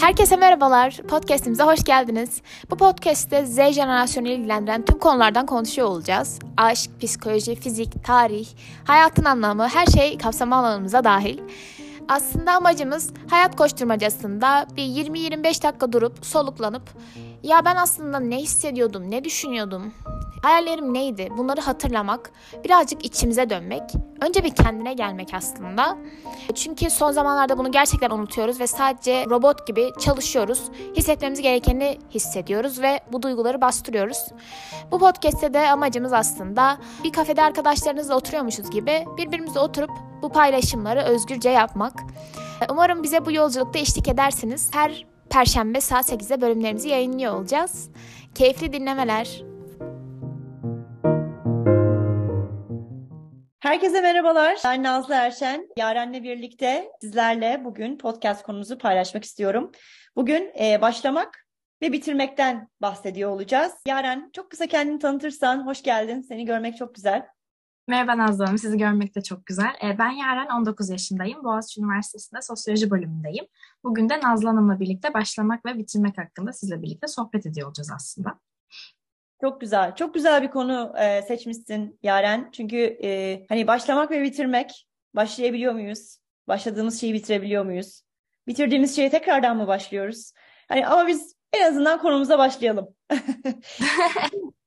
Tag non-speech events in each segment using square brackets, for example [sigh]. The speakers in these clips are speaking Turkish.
Herkese merhabalar. Podcast'imize hoş geldiniz. Bu podcast'te Z jenerasyonu ilgilendiren tüm konulardan konuşuyor olacağız. Aşk, psikoloji, fizik, tarih, hayatın anlamı, her şey kapsama alanımıza dahil. Aslında amacımız hayat koşturmacasında bir 20-25 dakika durup soluklanıp ya ben aslında ne hissediyordum, ne düşünüyordum, hayallerim neydi bunları hatırlamak, birazcık içimize dönmek, önce bir kendine gelmek aslında. Çünkü son zamanlarda bunu gerçekten unutuyoruz ve sadece robot gibi çalışıyoruz. Hissetmemiz gerekeni hissediyoruz ve bu duyguları bastırıyoruz. Bu podcast'te de amacımız aslında bir kafede arkadaşlarınızla oturuyormuşuz gibi birbirimizle oturup bu paylaşımları özgürce yapmak. Umarım bize bu yolculukta eşlik edersiniz. Her Perşembe saat 8'de bölümlerimizi yayınlıyor olacağız. Keyifli dinlemeler. Herkese merhabalar. Ben Nazlı Erşen. Yaren'le birlikte sizlerle bugün podcast konumuzu paylaşmak istiyorum. Bugün e, başlamak ve bitirmekten bahsediyor olacağız. Yaren çok kısa kendini tanıtırsan hoş geldin. Seni görmek çok güzel. Merhaba Nazlı Hanım, sizi görmek de çok güzel. Ee, ben Yaren, 19 yaşındayım. Boğaziçi Üniversitesi'nde sosyoloji bölümündeyim. Bugün de Nazlı Hanım'la birlikte başlamak ve bitirmek hakkında sizle birlikte sohbet ediyor olacağız aslında. Çok güzel. Çok güzel bir konu e, seçmişsin Yaren. Çünkü e, hani başlamak ve bitirmek, başlayabiliyor muyuz? Başladığımız şeyi bitirebiliyor muyuz? Bitirdiğimiz şeye tekrardan mı başlıyoruz? Hani ama biz en azından konumuza başlayalım. [laughs]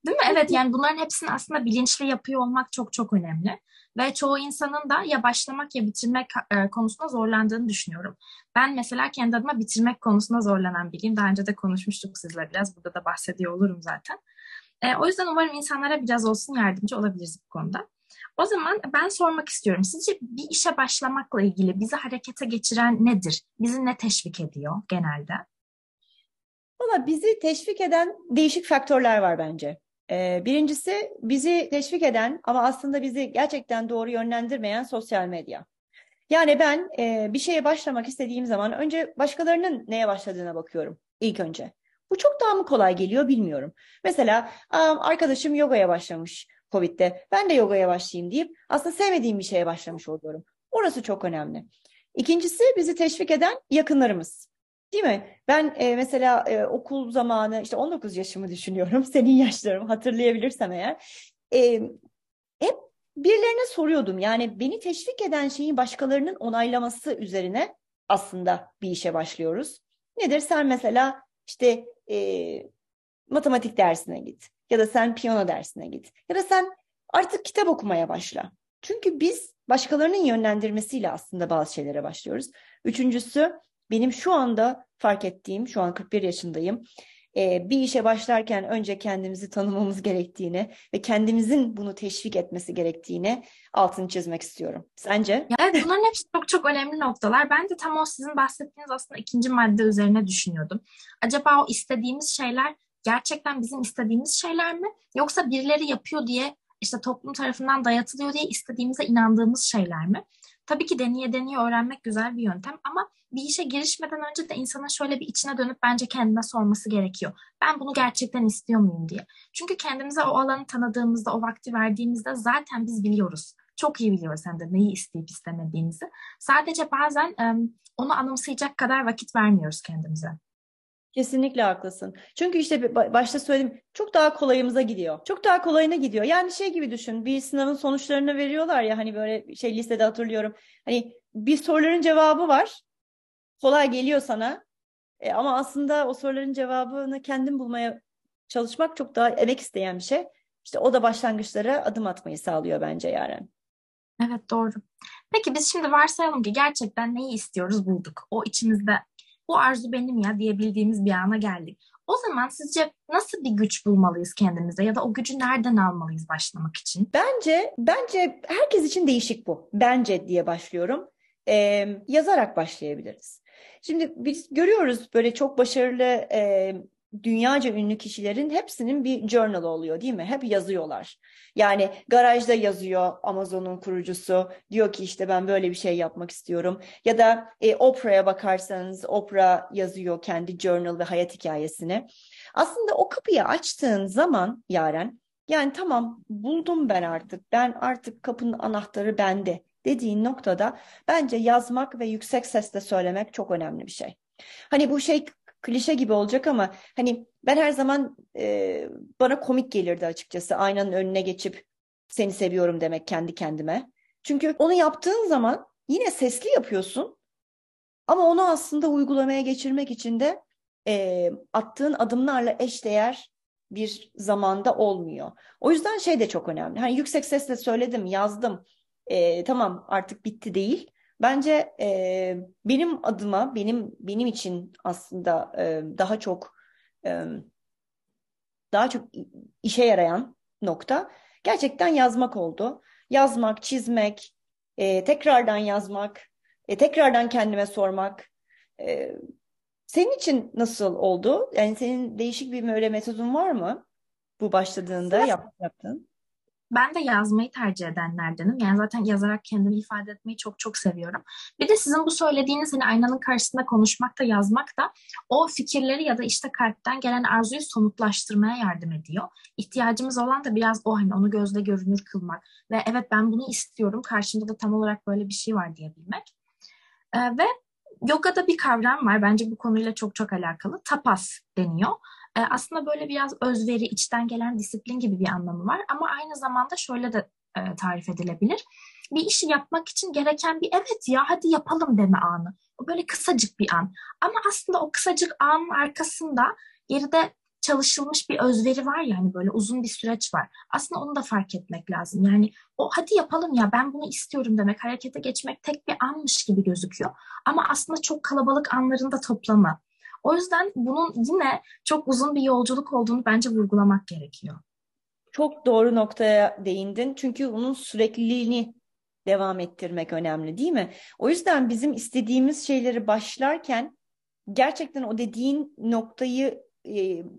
Değil mi? Evet yani bunların hepsini aslında bilinçli yapıyor olmak çok çok önemli. Ve çoğu insanın da ya başlamak ya bitirmek e, konusunda zorlandığını düşünüyorum. Ben mesela kendi adıma bitirmek konusunda zorlanan biriyim. Daha önce de konuşmuştuk sizle biraz. Burada da bahsediyor olurum zaten. E, o yüzden umarım insanlara biraz olsun yardımcı olabiliriz bu konuda. O zaman ben sormak istiyorum. Sizce bir işe başlamakla ilgili bizi harekete geçiren nedir? Bizi ne teşvik ediyor genelde? Valla bizi teşvik eden değişik faktörler var bence. Ee, birincisi bizi teşvik eden ama aslında bizi gerçekten doğru yönlendirmeyen sosyal medya. Yani ben e, bir şeye başlamak istediğim zaman önce başkalarının neye başladığına bakıyorum ilk önce. Bu çok daha mı kolay geliyor bilmiyorum. Mesela arkadaşım yogaya başlamış Covid'de. Ben de yogaya başlayayım deyip aslında sevmediğim bir şeye başlamış oluyorum. Orası çok önemli. İkincisi bizi teşvik eden yakınlarımız. Değil mi? Ben e, mesela e, okul zamanı işte 19 yaşımı düşünüyorum. [laughs] Senin yaşlarım hatırlayabilirsem eğer. E, hep birilerine soruyordum. Yani beni teşvik eden şeyin başkalarının onaylaması üzerine aslında bir işe başlıyoruz. Nedir? Sen mesela işte e, matematik dersine git. Ya da sen piyano dersine git. Ya da sen artık kitap okumaya başla. Çünkü biz başkalarının yönlendirmesiyle aslında bazı şeylere başlıyoruz. Üçüncüsü benim şu anda fark ettiğim, şu an 41 yaşındayım. E, bir işe başlarken önce kendimizi tanımamız gerektiğini ve kendimizin bunu teşvik etmesi gerektiğini altını çizmek istiyorum. Sence? Evet bunların hepsi çok çok önemli noktalar. Ben de tam o sizin bahsettiğiniz aslında ikinci madde üzerine düşünüyordum. Acaba o istediğimiz şeyler gerçekten bizim istediğimiz şeyler mi? Yoksa birileri yapıyor diye işte toplum tarafından dayatılıyor diye istediğimize inandığımız şeyler mi? Tabii ki deneye deneye öğrenmek güzel bir yöntem ama bir işe girişmeden önce de insanın şöyle bir içine dönüp bence kendine sorması gerekiyor. Ben bunu gerçekten istiyor muyum diye. Çünkü kendimize o alanı tanıdığımızda, o vakti verdiğimizde zaten biz biliyoruz. Çok iyi biliyoruz hem de neyi isteyip istemediğimizi. Sadece bazen onu anımsayacak kadar vakit vermiyoruz kendimize. Kesinlikle haklısın. Çünkü işte başta söyledim çok daha kolayımıza gidiyor. Çok daha kolayına gidiyor. Yani şey gibi düşün bir sınavın sonuçlarını veriyorlar ya hani böyle şey listede hatırlıyorum. Hani bir soruların cevabı var. Kolay geliyor sana. E, ama aslında o soruların cevabını kendin bulmaya çalışmak çok daha emek isteyen bir şey. İşte o da başlangıçlara adım atmayı sağlıyor bence Yaren. Evet doğru. Peki biz şimdi varsayalım ki gerçekten neyi istiyoruz bulduk. O içimizde bu arzu benim ya diyebildiğimiz bir ana geldik. O zaman sizce nasıl bir güç bulmalıyız kendimize ya da o gücü nereden almalıyız başlamak için? Bence bence herkes için değişik bu. Bence diye başlıyorum. Ee, yazarak başlayabiliriz. Şimdi biz görüyoruz böyle çok başarılı e, dünyaca ünlü kişilerin hepsinin bir journal oluyor değil mi? Hep yazıyorlar. Yani garajda yazıyor Amazon'un kurucusu. Diyor ki işte ben böyle bir şey yapmak istiyorum. Ya da e, Oprah'ya bakarsanız Oprah yazıyor kendi journal ve hayat hikayesini. Aslında o kapıyı açtığın zaman Yaren yani tamam buldum ben artık. Ben artık kapının anahtarı bende dediğin noktada bence yazmak ve yüksek sesle söylemek çok önemli bir şey. Hani bu şey klişe gibi olacak ama hani ben her zaman e, bana komik gelirdi açıkçası aynanın önüne geçip seni seviyorum demek kendi kendime. Çünkü onu yaptığın zaman yine sesli yapıyorsun ama onu aslında uygulamaya geçirmek için de e, attığın adımlarla eşdeğer bir zamanda olmuyor. O yüzden şey de çok önemli. Hani yüksek sesle söyledim, yazdım. E, tamam artık bitti değil. Bence e, benim adıma, benim benim için aslında e, daha çok e, daha çok işe yarayan nokta gerçekten yazmak oldu. Yazmak, çizmek, e, tekrardan yazmak, e, tekrardan kendime sormak. E, senin için nasıl oldu? Yani senin değişik bir böyle metodun var mı? Bu başladığında yap, yaptın. Ben de yazmayı tercih edenlerdenim. Yani zaten yazarak kendimi ifade etmeyi çok çok seviyorum. Bir de sizin bu söylediğiniz hani aynanın karşısında konuşmak da yazmak da o fikirleri ya da işte kalpten gelen arzuyu somutlaştırmaya yardım ediyor. İhtiyacımız olan da biraz o hani onu gözle görünür kılmak ve evet ben bunu istiyorum karşımda da tam olarak böyle bir şey var diyebilmek. Ee, ve yogada bir kavram var bence bu konuyla çok çok alakalı. Tapas deniyor. E, aslında böyle biraz özveri, içten gelen disiplin gibi bir anlamı var. Ama aynı zamanda şöyle de e, tarif edilebilir. Bir işi yapmak için gereken bir evet ya hadi yapalım deme anı. O böyle kısacık bir an. Ama aslında o kısacık anın arkasında geride çalışılmış bir özveri var yani böyle uzun bir süreç var. Aslında onu da fark etmek lazım. Yani o hadi yapalım ya ben bunu istiyorum demek, harekete geçmek tek bir anmış gibi gözüküyor. Ama aslında çok kalabalık anlarında toplamı. O yüzden bunun yine çok uzun bir yolculuk olduğunu bence vurgulamak gerekiyor. Çok doğru noktaya değindin. Çünkü onun sürekliliğini devam ettirmek önemli değil mi? O yüzden bizim istediğimiz şeyleri başlarken gerçekten o dediğin noktayı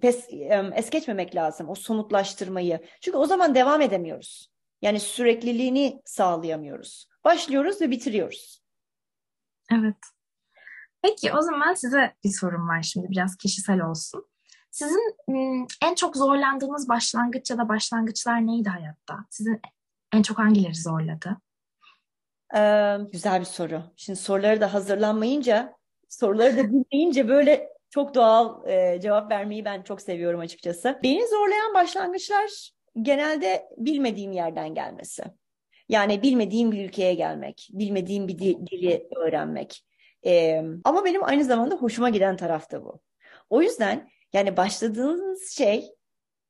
pes, e, es geçmemek lazım. O somutlaştırmayı. Çünkü o zaman devam edemiyoruz. Yani sürekliliğini sağlayamıyoruz. Başlıyoruz ve bitiriyoruz. Evet. Peki o zaman size bir sorum var şimdi biraz kişisel olsun. Sizin en çok zorlandığınız başlangıç ya da başlangıçlar neydi hayatta? Sizin en çok hangileri zorladı? Ee, güzel bir soru. Şimdi soruları da hazırlanmayınca, soruları da [laughs] bilmeyince böyle çok doğal e, cevap vermeyi ben çok seviyorum açıkçası. Beni zorlayan başlangıçlar genelde bilmediğim yerden gelmesi. Yani bilmediğim bir ülkeye gelmek, bilmediğim bir dili öğrenmek. Ee, ama benim aynı zamanda hoşuma giden taraf da bu. O yüzden yani başladığınız şey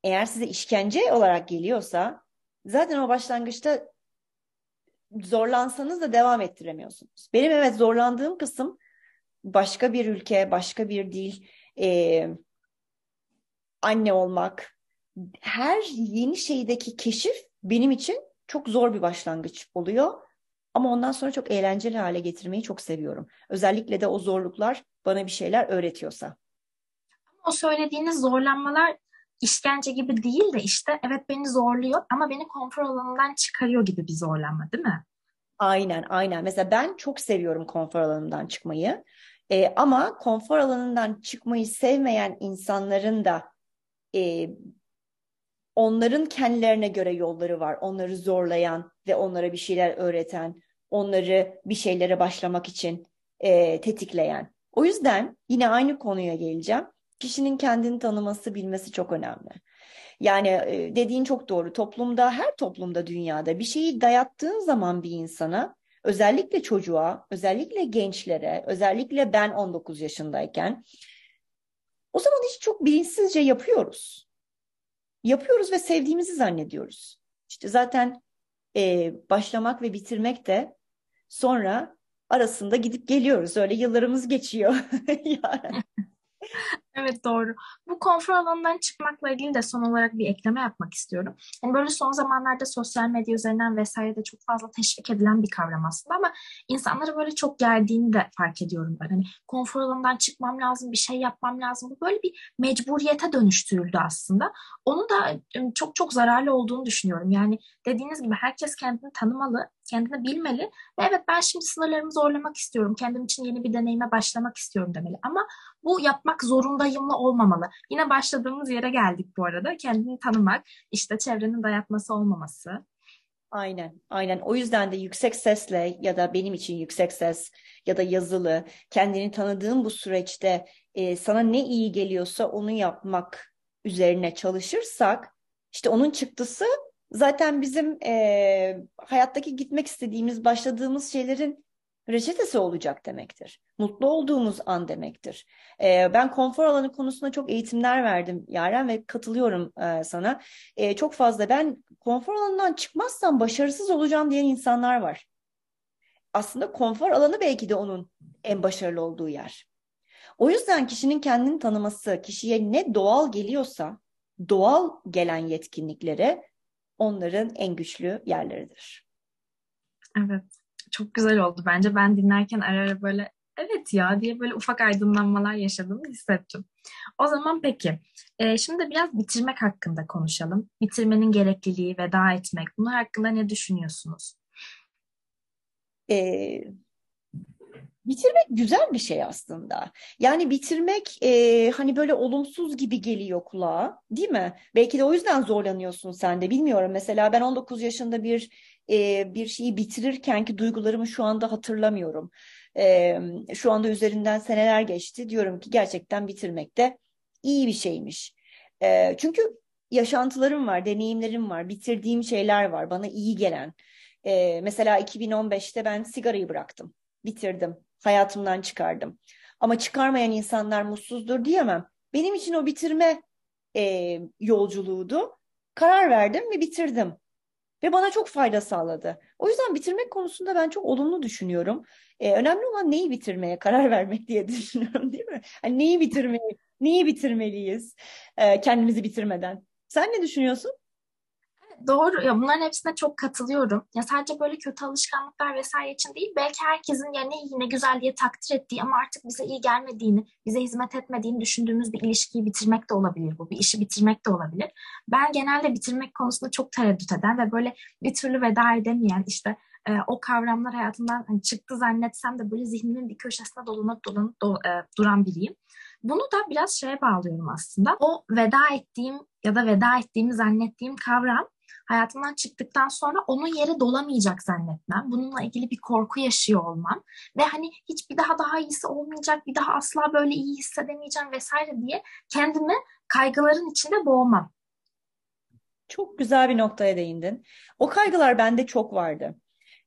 eğer size işkence olarak geliyorsa zaten o başlangıçta zorlansanız da devam ettiremiyorsunuz. Benim evet zorlandığım kısım başka bir ülke, başka bir dil, e, anne olmak. Her yeni şeydeki keşif benim için çok zor bir başlangıç oluyor. Ama ondan sonra çok eğlenceli hale getirmeyi çok seviyorum. Özellikle de o zorluklar bana bir şeyler öğretiyorsa. O söylediğiniz zorlanmalar işkence gibi değil de işte evet beni zorluyor ama beni konfor alanından çıkarıyor gibi bir zorlanma değil mi? Aynen aynen. Mesela ben çok seviyorum konfor alanımdan çıkmayı. Ee, ama konfor alanından çıkmayı sevmeyen insanların da e, onların kendilerine göre yolları var. Onları zorlayan ve onlara bir şeyler öğreten, onları bir şeylere başlamak için e, tetikleyen. O yüzden yine aynı konuya geleceğim. Kişinin kendini tanıması, bilmesi çok önemli. Yani e, dediğin çok doğru. Toplumda, her toplumda, dünyada bir şeyi dayattığın zaman bir insana, özellikle çocuğa, özellikle gençlere, özellikle ben 19 yaşındayken o zaman hiç çok bilinçsizce yapıyoruz. Yapıyoruz ve sevdiğimizi zannediyoruz. İşte zaten e, başlamak ve bitirmek de sonra arasında gidip geliyoruz. Öyle yıllarımız geçiyor. [laughs] [laughs] Evet doğru. Bu konfor alanından çıkmakla ilgili de son olarak bir ekleme yapmak istiyorum. Yani böyle son zamanlarda sosyal medya üzerinden vesaire de çok fazla teşvik edilen bir kavram aslında ama insanları böyle çok gerdiğini de fark ediyorum ben. Hani konfor alanından çıkmam lazım, bir şey yapmam lazım. Bu böyle bir mecburiyete dönüştürüldü aslında. Onu da çok çok zararlı olduğunu düşünüyorum. Yani dediğiniz gibi herkes kendini tanımalı, kendini bilmeli ve evet ben şimdi sınırlarımı zorlamak istiyorum. Kendim için yeni bir deneyime başlamak istiyorum demeli. Ama bu yapmak zorundayımlı olmamalı. Yine başladığımız yere geldik bu arada. Kendini tanımak, işte çevrenin dayatması olmaması. Aynen, aynen. O yüzden de yüksek sesle ya da benim için yüksek ses ya da yazılı kendini tanıdığın bu süreçte e, sana ne iyi geliyorsa onu yapmak üzerine çalışırsak işte onun çıktısı zaten bizim e, hayattaki gitmek istediğimiz, başladığımız şeylerin reçetesi olacak demektir. Mutlu olduğumuz an demektir. E, ben konfor alanı konusunda çok eğitimler verdim Yaren ve katılıyorum e, sana. E, çok fazla ben konfor alanından çıkmazsam başarısız olacağım diyen insanlar var. Aslında konfor alanı belki de onun en başarılı olduğu yer. O yüzden kişinin kendini tanıması, kişiye ne doğal geliyorsa doğal gelen yetkinliklere onların en güçlü yerleridir. Evet, çok güzel oldu bence. Ben dinlerken ara ara böyle evet ya diye böyle ufak aydınlanmalar yaşadığımı hissettim. O zaman peki, e, şimdi biraz bitirmek hakkında konuşalım. Bitirmenin gerekliliği, veda etmek, bunlar hakkında ne düşünüyorsunuz? E, Bitirmek güzel bir şey aslında. Yani bitirmek e, hani böyle olumsuz gibi geliyor kulağa, değil mi? Belki de o yüzden zorlanıyorsun sen de. Bilmiyorum. Mesela ben 19 yaşında bir e, bir şeyi bitirirken ki duygularımı şu anda hatırlamıyorum. E, şu anda üzerinden seneler geçti. Diyorum ki gerçekten bitirmek de iyi bir şeymiş. E, çünkü yaşantılarım var, deneyimlerim var, bitirdiğim şeyler var, bana iyi gelen. E, mesela 2015'te ben sigarayı bıraktım, bitirdim hayatımdan çıkardım. Ama çıkarmayan insanlar mutsuzdur diyemem. Benim için o bitirme e, yolculuğuydu. Karar verdim ve bitirdim. Ve bana çok fayda sağladı. O yüzden bitirmek konusunda ben çok olumlu düşünüyorum. E, önemli olan neyi bitirmeye karar [laughs] vermek diye düşünüyorum değil mi? Hani neyi bitirmeyi, neyi bitirmeliyiz e, kendimizi bitirmeden. Sen ne düşünüyorsun? Doğru ya bunların hepsine çok katılıyorum. Ya sadece böyle kötü alışkanlıklar vesaire için değil belki herkesin ya ne iyi ne güzel diye takdir ettiği ama artık bize iyi gelmediğini, bize hizmet etmediğini düşündüğümüz bir ilişkiyi bitirmek de olabilir bu. Bir işi bitirmek de olabilir. Ben genelde bitirmek konusunda çok tereddüt eden ve böyle bir türlü veda edemeyen işte e, o kavramlar hayatımdan hani çıktı zannetsem de böyle zihnimin bir köşesine dolanıp dolanıp do, e, duran biriyim. Bunu da biraz şeye bağlıyorum aslında. O veda ettiğim ya da veda ettiğimi zannettiğim kavram hayatımdan çıktıktan sonra onun yeri dolamayacak zannetmem. Bununla ilgili bir korku yaşıyor olmam. Ve hani hiç bir daha daha iyisi olmayacak, bir daha asla böyle iyi hissedemeyeceğim vesaire diye kendimi kaygıların içinde boğmam. Çok güzel bir noktaya değindin. O kaygılar bende çok vardı.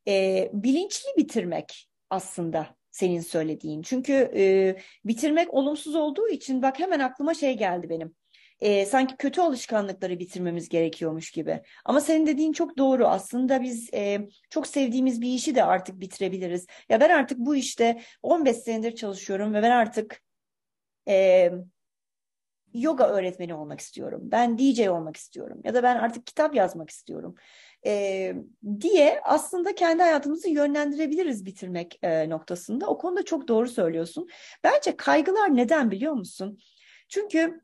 Ee, bilinçli bitirmek aslında senin söylediğin. Çünkü e, bitirmek olumsuz olduğu için bak hemen aklıma şey geldi benim e, sanki kötü alışkanlıkları bitirmemiz gerekiyormuş gibi. Ama senin dediğin çok doğru. Aslında biz e, çok sevdiğimiz bir işi de artık bitirebiliriz. Ya ben artık bu işte 15 senedir çalışıyorum ve ben artık e, yoga öğretmeni olmak istiyorum. Ben DJ olmak istiyorum. Ya da ben artık kitap yazmak istiyorum. E, diye aslında kendi hayatımızı yönlendirebiliriz bitirmek e, noktasında. O konuda çok doğru söylüyorsun. Bence kaygılar neden biliyor musun? Çünkü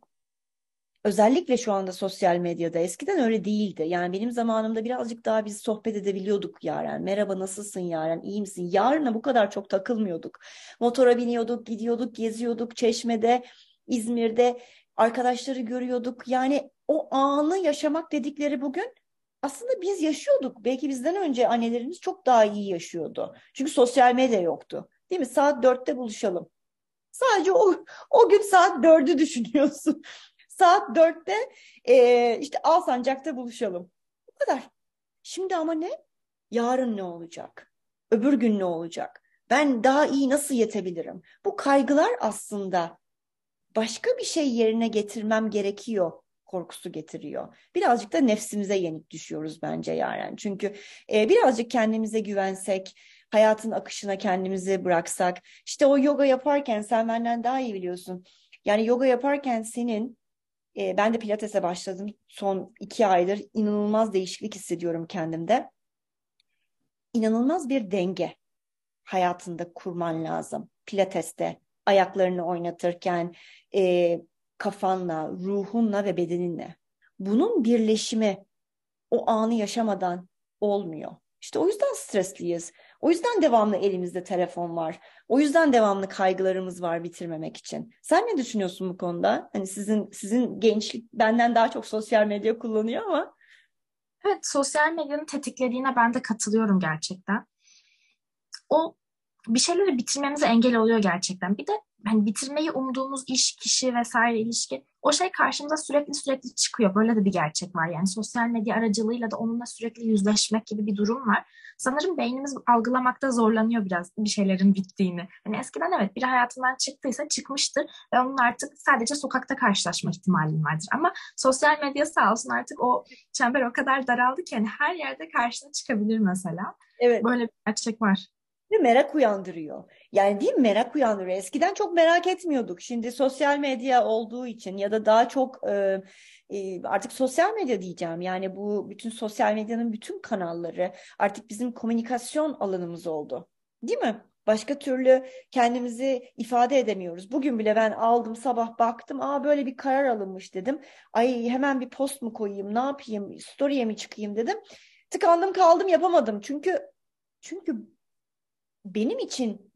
Özellikle şu anda sosyal medyada eskiden öyle değildi. Yani benim zamanımda birazcık daha biz sohbet edebiliyorduk Yaren. Merhaba nasılsın Yaren iyi misin? Yarına bu kadar çok takılmıyorduk. Motora biniyorduk, gidiyorduk, geziyorduk Çeşme'de, İzmir'de arkadaşları görüyorduk. Yani o anı yaşamak dedikleri bugün aslında biz yaşıyorduk. Belki bizden önce annelerimiz çok daha iyi yaşıyordu. Çünkü sosyal medya yoktu. Değil mi? Saat dörtte buluşalım. Sadece o, o gün saat dördü düşünüyorsun. Saat dörtte e, işte Alsancak'ta buluşalım. Bu kadar. Şimdi ama ne? Yarın ne olacak? Öbür gün ne olacak? Ben daha iyi nasıl yetebilirim? Bu kaygılar aslında başka bir şey yerine getirmem gerekiyor korkusu getiriyor. Birazcık da nefsimize yenik düşüyoruz bence Yaren. Çünkü e, birazcık kendimize güvensek, hayatın akışına kendimizi bıraksak, işte o yoga yaparken sen benden daha iyi biliyorsun. Yani yoga yaparken senin e, ben de pilatese başladım son iki aydır. inanılmaz değişiklik hissediyorum kendimde. İnanılmaz bir denge hayatında kurman lazım. Pilateste ayaklarını oynatırken e, kafanla, ruhunla ve bedeninle. Bunun birleşimi o anı yaşamadan olmuyor. İşte o yüzden stresliyiz. O yüzden devamlı elimizde telefon var. O yüzden devamlı kaygılarımız var bitirmemek için. Sen ne düşünüyorsun bu konuda? Hani sizin sizin gençlik benden daha çok sosyal medya kullanıyor ama Evet, sosyal medyanın tetiklediğine ben de katılıyorum gerçekten. O bir şeyleri bitirmemize engel oluyor gerçekten. Bir de hani bitirmeyi umduğumuz iş, kişi vesaire ilişki o şey karşımıza sürekli sürekli çıkıyor. Böyle de bir gerçek var. Yani sosyal medya aracılığıyla da onunla sürekli yüzleşmek gibi bir durum var. Sanırım beynimiz algılamakta zorlanıyor biraz bir şeylerin bittiğini. Hani eskiden evet bir hayatından çıktıysa çıkmıştır ve onun artık sadece sokakta karşılaşma ihtimalin vardır. Ama sosyal medya sağ olsun artık o çember o kadar daraldı ki hani her yerde karşına çıkabilir mesela. Evet. Böyle bir gerçek var ve merak uyandırıyor. Yani değil mi? Merak uyandırıyor. Eskiden çok merak etmiyorduk. Şimdi sosyal medya olduğu için ya da daha çok e, e, artık sosyal medya diyeceğim. Yani bu bütün sosyal medyanın bütün kanalları artık bizim komünikasyon alanımız oldu. Değil mi? Başka türlü kendimizi ifade edemiyoruz. Bugün bile ben aldım sabah baktım. Aa böyle bir karar alınmış dedim. Ay hemen bir post mu koyayım ne yapayım story'e mi çıkayım dedim. Tıkandım kaldım yapamadım. Çünkü çünkü benim için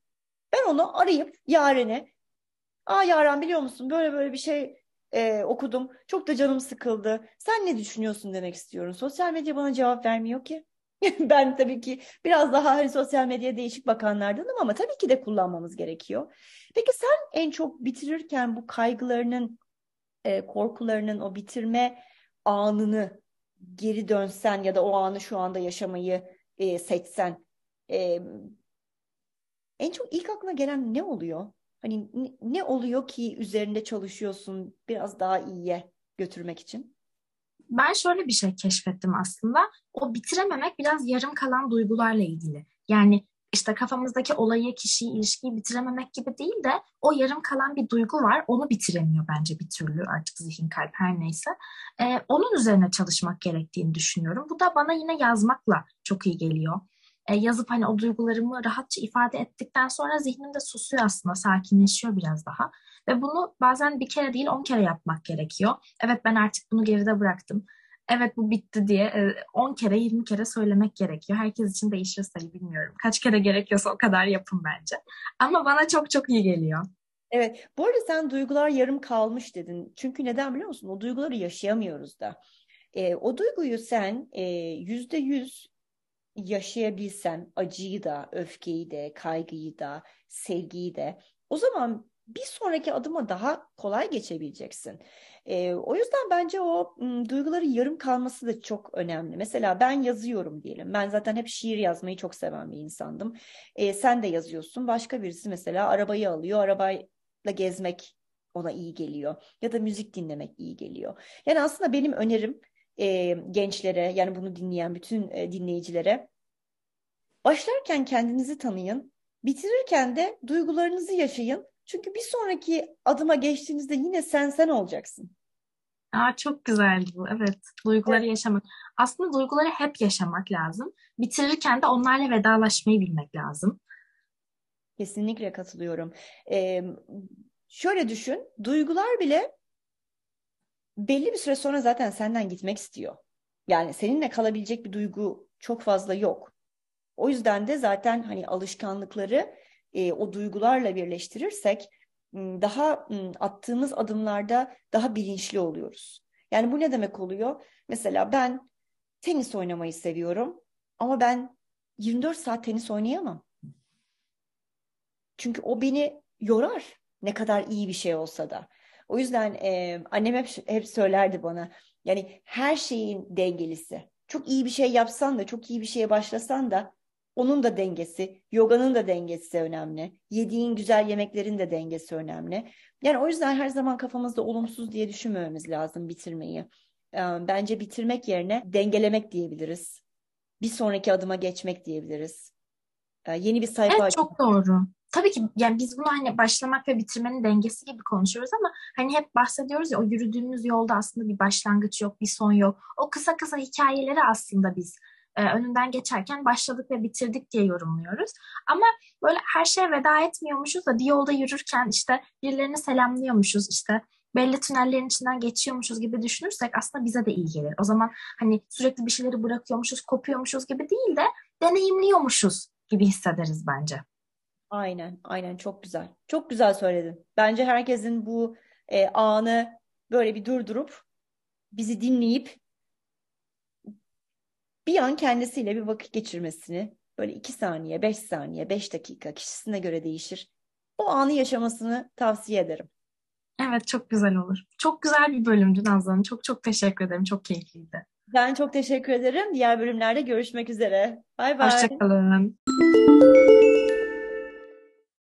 ben onu arayıp Yaren'e Aa Yaren biliyor musun böyle böyle bir şey e, okudum. Çok da canım sıkıldı. Sen ne düşünüyorsun demek istiyorum. Sosyal medya bana cevap vermiyor ki. [laughs] ben tabii ki biraz daha hani sosyal medyaya değişik bakanlardanım ama tabii ki de kullanmamız gerekiyor. Peki sen en çok bitirirken bu kaygılarının, e, korkularının o bitirme anını geri dönsen ya da o anı şu anda yaşamayı e, seçsen e, en çok ilk aklına gelen ne oluyor? Hani ne oluyor ki üzerinde çalışıyorsun biraz daha iyiye götürmek için? Ben şöyle bir şey keşfettim aslında. O bitirememek biraz yarım kalan duygularla ilgili. Yani işte kafamızdaki olayı, kişiyi, ilişkiyi bitirememek gibi değil de o yarım kalan bir duygu var. Onu bitiremiyor bence bir türlü artık zihin, kalp her neyse. Ee, onun üzerine çalışmak gerektiğini düşünüyorum. Bu da bana yine yazmakla çok iyi geliyor e, yazıp hani o duygularımı rahatça ifade ettikten sonra zihnim de susuyor aslında, sakinleşiyor biraz daha. Ve bunu bazen bir kere değil on kere yapmak gerekiyor. Evet ben artık bunu geride bıraktım. Evet bu bitti diye 10 kere 20 kere söylemek gerekiyor. Herkes için değişir sayı bilmiyorum. Kaç kere gerekiyorsa o kadar yapın bence. Ama bana çok çok iyi geliyor. Evet. Bu arada sen duygular yarım kalmış dedin. Çünkü neden biliyor musun? O duyguları yaşayamıyoruz da. E, o duyguyu sen yüzde yüz yaşayabilsen acıyı da, öfkeyi de, kaygıyı da, sevgiyi de o zaman bir sonraki adıma daha kolay geçebileceksin. E, o yüzden bence o m, duyguların yarım kalması da çok önemli. Mesela ben yazıyorum diyelim. Ben zaten hep şiir yazmayı çok seven bir insandım. E, sen de yazıyorsun. Başka birisi mesela arabayı alıyor. Arabayla gezmek ona iyi geliyor. Ya da müzik dinlemek iyi geliyor. Yani aslında benim önerim e, gençlere yani bunu dinleyen bütün e, dinleyicilere başlarken kendinizi tanıyın, bitirirken de duygularınızı yaşayın. Çünkü bir sonraki adıma geçtiğinizde yine sen sen olacaksın. Aa, çok güzeldi bu. Evet. Duyguları evet. yaşamak. Aslında duyguları hep yaşamak lazım. Bitirirken de onlarla vedalaşmayı bilmek lazım. Kesinlikle katılıyorum. Ee, şöyle düşün. Duygular bile belli bir süre sonra zaten senden gitmek istiyor. Yani seninle kalabilecek bir duygu çok fazla yok. O yüzden de zaten hani alışkanlıkları e, o duygularla birleştirirsek daha attığımız adımlarda daha bilinçli oluyoruz. Yani bu ne demek oluyor? Mesela ben tenis oynamayı seviyorum ama ben 24 saat tenis oynayamam. Çünkü o beni yorar ne kadar iyi bir şey olsa da. O yüzden e, annem hep, hep söylerdi bana yani her şeyin dengelisi. Çok iyi bir şey yapsan da çok iyi bir şeye başlasan da onun da dengesi, yoganın da dengesi önemli. Yediğin güzel yemeklerin de dengesi önemli. Yani o yüzden her zaman kafamızda olumsuz diye düşünmememiz lazım bitirmeyi. Bence bitirmek yerine dengelemek diyebiliriz. Bir sonraki adıma geçmek diyebiliriz. Yeni bir sayfa Evet çok doğru. Tabii ki yani biz bunu hani başlamak ve bitirmenin dengesi gibi konuşuyoruz ama hani hep bahsediyoruz ya o yürüdüğümüz yolda aslında bir başlangıç yok, bir son yok. O kısa kısa hikayeleri aslında biz e, önünden geçerken başladık ve bitirdik diye yorumluyoruz. Ama böyle her şeye veda etmiyormuşuz da bir yolda yürürken işte birilerini selamlıyormuşuz işte belli tünellerin içinden geçiyormuşuz gibi düşünürsek aslında bize de iyi gelir. O zaman hani sürekli bir şeyleri bırakıyormuşuz, kopuyormuşuz gibi değil de deneyimliyormuşuz gibi hissederiz bence. Aynen, aynen çok güzel. Çok güzel söyledin. Bence herkesin bu e, anı böyle bir durdurup bizi dinleyip bir an kendisiyle bir vakit geçirmesini böyle iki saniye, beş saniye, beş dakika kişisine göre değişir. O anı yaşamasını tavsiye ederim. Evet çok güzel olur. Çok güzel bir bölümdü Nazlı Hanım. Çok çok teşekkür ederim. Çok keyifliydi. Ben çok teşekkür ederim. Diğer bölümlerde görüşmek üzere. Bay bay. Hoşçakalın.